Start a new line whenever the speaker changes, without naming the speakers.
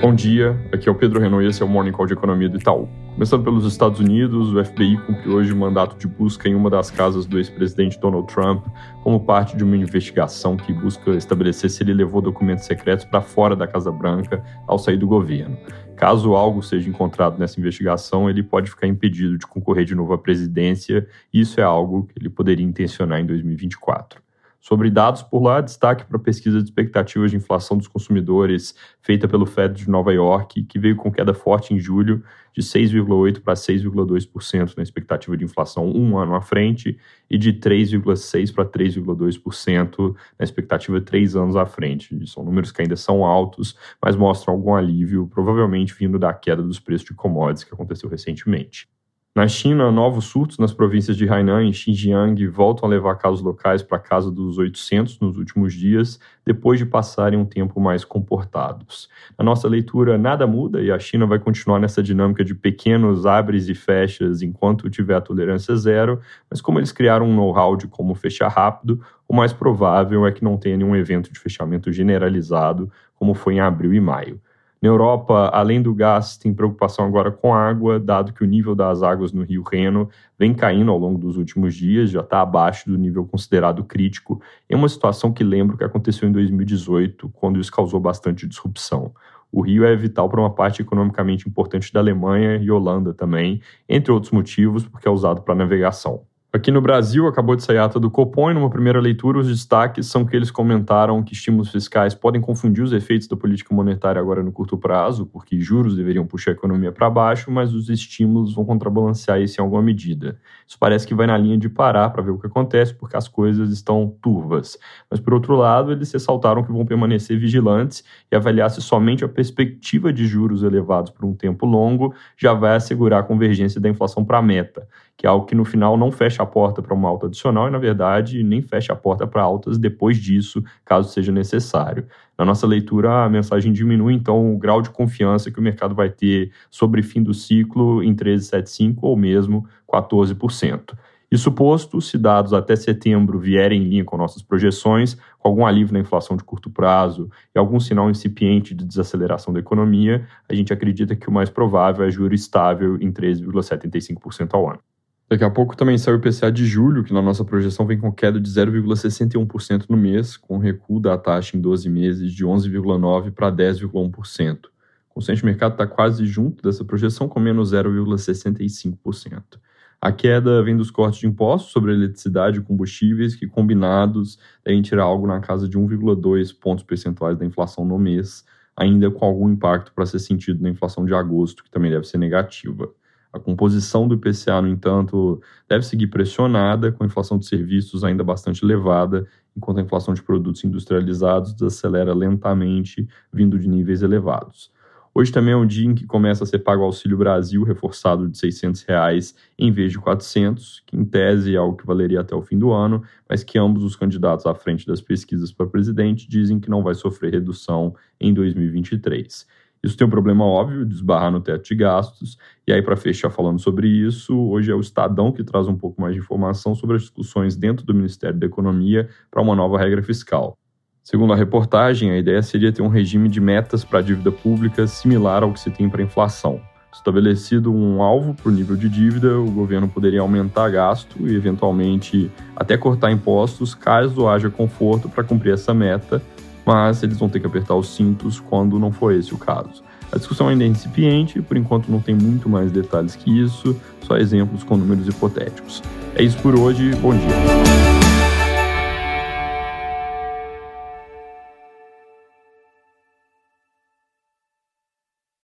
Bom dia, aqui é o Pedro Renault e esse é o Morning Call de Economia do Itaú. Começando pelos Estados Unidos, o FBI cumpriu hoje o mandato de busca em uma das casas do ex-presidente Donald Trump como parte de uma investigação que busca estabelecer se ele levou documentos secretos para fora da Casa Branca ao sair do governo. Caso algo seja encontrado nessa investigação, ele pode ficar impedido de concorrer de novo à presidência, e isso é algo que ele poderia intencionar em 2024. Sobre dados por lá, destaque para a pesquisa de expectativas de inflação dos consumidores feita pelo Fed de Nova York, que veio com queda forte em julho de 6,8% para 6,2% na expectativa de inflação um ano à frente e de 3,6% para 3,2% na expectativa três anos à frente. São números que ainda são altos, mas mostram algum alívio, provavelmente vindo da queda dos preços de commodities que aconteceu recentemente. Na China, novos surtos nas províncias de Hainan e Xinjiang voltam a levar casos locais para casa dos 800 nos últimos dias, depois de passarem um tempo mais comportados. Na nossa leitura, nada muda e a China vai continuar nessa dinâmica de pequenos abres e fechas enquanto tiver a tolerância zero, mas como eles criaram um know-how de como fechar rápido, o mais provável é que não tenha nenhum evento de fechamento generalizado, como foi em abril e maio. Na Europa, além do gás, tem preocupação agora com água, dado que o nível das águas no rio Reno vem caindo ao longo dos últimos dias, já está abaixo do nível considerado crítico, em uma situação que lembra o que aconteceu em 2018, quando isso causou bastante disrupção. O rio é vital para uma parte economicamente importante da Alemanha e Holanda também, entre outros motivos, porque é usado para navegação. Aqui no Brasil, acabou de sair a ata do Copom e numa primeira leitura os destaques são que eles comentaram que estímulos fiscais podem confundir os efeitos da política monetária agora no curto prazo, porque juros deveriam puxar a economia para baixo, mas os estímulos vão contrabalancear isso em alguma medida. Isso parece que vai na linha de parar para ver o que acontece, porque as coisas estão turvas. Mas, por outro lado, eles ressaltaram que vão permanecer vigilantes e avaliar se somente a perspectiva de juros elevados por um tempo longo já vai assegurar a convergência da inflação para a meta que é algo que no final não fecha a porta para uma alta adicional e, na verdade, nem fecha a porta para altas depois disso, caso seja necessário. Na nossa leitura, a mensagem diminui, então, o grau de confiança que o mercado vai ter sobre fim do ciclo em 13,75% ou mesmo 14%. Isso posto, se dados até setembro vierem em linha com nossas projeções, com algum alívio na inflação de curto prazo e algum sinal incipiente de desaceleração da economia, a gente acredita que o mais provável é juro estável em 13,75% ao ano. Daqui a pouco também sai o IPCA de julho, que na nossa projeção vem com queda de 0,61% no mês, com recuo da taxa em 12 meses de 11,9% para 10,1%. O consenso de mercado está quase junto dessa projeção, com menos 0,65%. A queda vem dos cortes de impostos sobre eletricidade e combustíveis, que combinados devem tirar algo na casa de 1,2 pontos percentuais da inflação no mês, ainda com algum impacto para ser sentido na inflação de agosto, que também deve ser negativa. A composição do IPCA, no entanto, deve seguir pressionada, com a inflação de serviços ainda bastante elevada, enquanto a inflação de produtos industrializados desacelera lentamente, vindo de níveis elevados. Hoje também é um dia em que começa a ser pago o Auxílio Brasil, reforçado de 600 reais em vez de 400, que em tese é algo que valeria até o fim do ano, mas que ambos os candidatos à frente das pesquisas para presidente dizem que não vai sofrer redução em 2023. Isso tem um problema óbvio de esbarrar no teto de gastos. E aí, para fechar falando sobre isso, hoje é o Estadão que traz um pouco mais de informação sobre as discussões dentro do Ministério da Economia para uma nova regra fiscal. Segundo a reportagem, a ideia seria ter um regime de metas para a dívida pública similar ao que se tem para a inflação. Estabelecido um alvo para o nível de dívida, o governo poderia aumentar gasto e, eventualmente, até cortar impostos caso haja conforto para cumprir essa meta mas eles vão ter que apertar os cintos quando não for esse o caso. A discussão ainda é incipiente, por enquanto não tem muito mais detalhes que isso, só exemplos com números hipotéticos. É isso por hoje, bom dia.